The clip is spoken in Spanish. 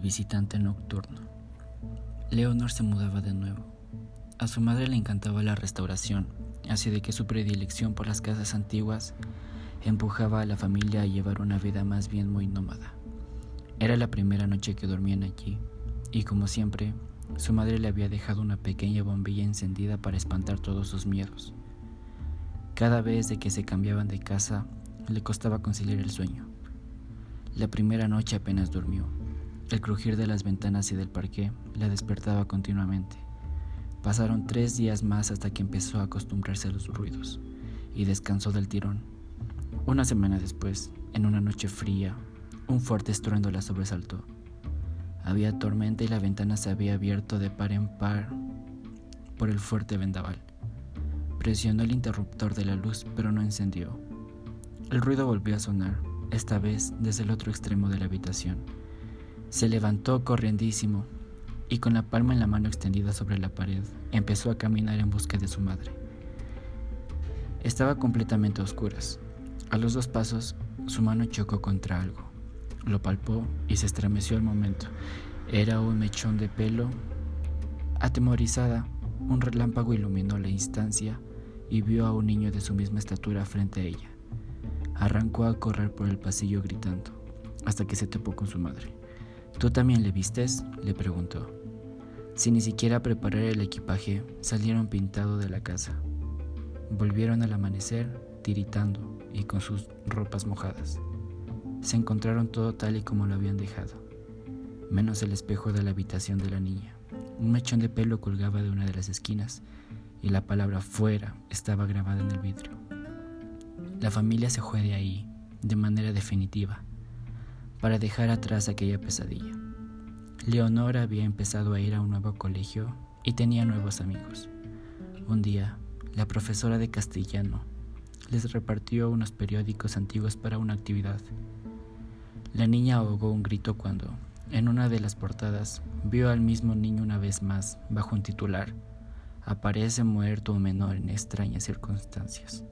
visitante nocturno. Leonor se mudaba de nuevo. A su madre le encantaba la restauración, así de que su predilección por las casas antiguas empujaba a la familia a llevar una vida más bien muy nómada. Era la primera noche que dormían allí, y como siempre, su madre le había dejado una pequeña bombilla encendida para espantar todos sus miedos. Cada vez de que se cambiaban de casa, le costaba conciliar el sueño. La primera noche apenas durmió. El crujir de las ventanas y del parque la despertaba continuamente. Pasaron tres días más hasta que empezó a acostumbrarse a los ruidos y descansó del tirón. Una semana después, en una noche fría, un fuerte estruendo la sobresaltó. Había tormenta y la ventana se había abierto de par en par por el fuerte vendaval. Presionó el interruptor de la luz, pero no encendió. El ruido volvió a sonar, esta vez desde el otro extremo de la habitación. Se levantó corriendísimo y con la palma en la mano extendida sobre la pared empezó a caminar en busca de su madre. Estaba completamente a oscuras. A los dos pasos, su mano chocó contra algo. Lo palpó y se estremeció al momento. Era un mechón de pelo. Atemorizada, un relámpago iluminó la instancia y vio a un niño de su misma estatura frente a ella. Arrancó a correr por el pasillo gritando, hasta que se topó con su madre. ¿Tú también le vistes? le preguntó. Sin ni siquiera preparar el equipaje, salieron pintados de la casa. Volvieron al amanecer, tiritando y con sus ropas mojadas. Se encontraron todo tal y como lo habían dejado, menos el espejo de la habitación de la niña. Un mechón de pelo colgaba de una de las esquinas y la palabra fuera estaba grabada en el vidrio. La familia se fue de ahí, de manera definitiva, para dejar atrás aquella pesadilla. Leonora había empezado a ir a un nuevo colegio y tenía nuevos amigos. Un día, la profesora de castellano les repartió unos periódicos antiguos para una actividad. La niña ahogó un grito cuando, en una de las portadas, vio al mismo niño una vez más bajo un titular. Aparece muerto un menor en extrañas circunstancias.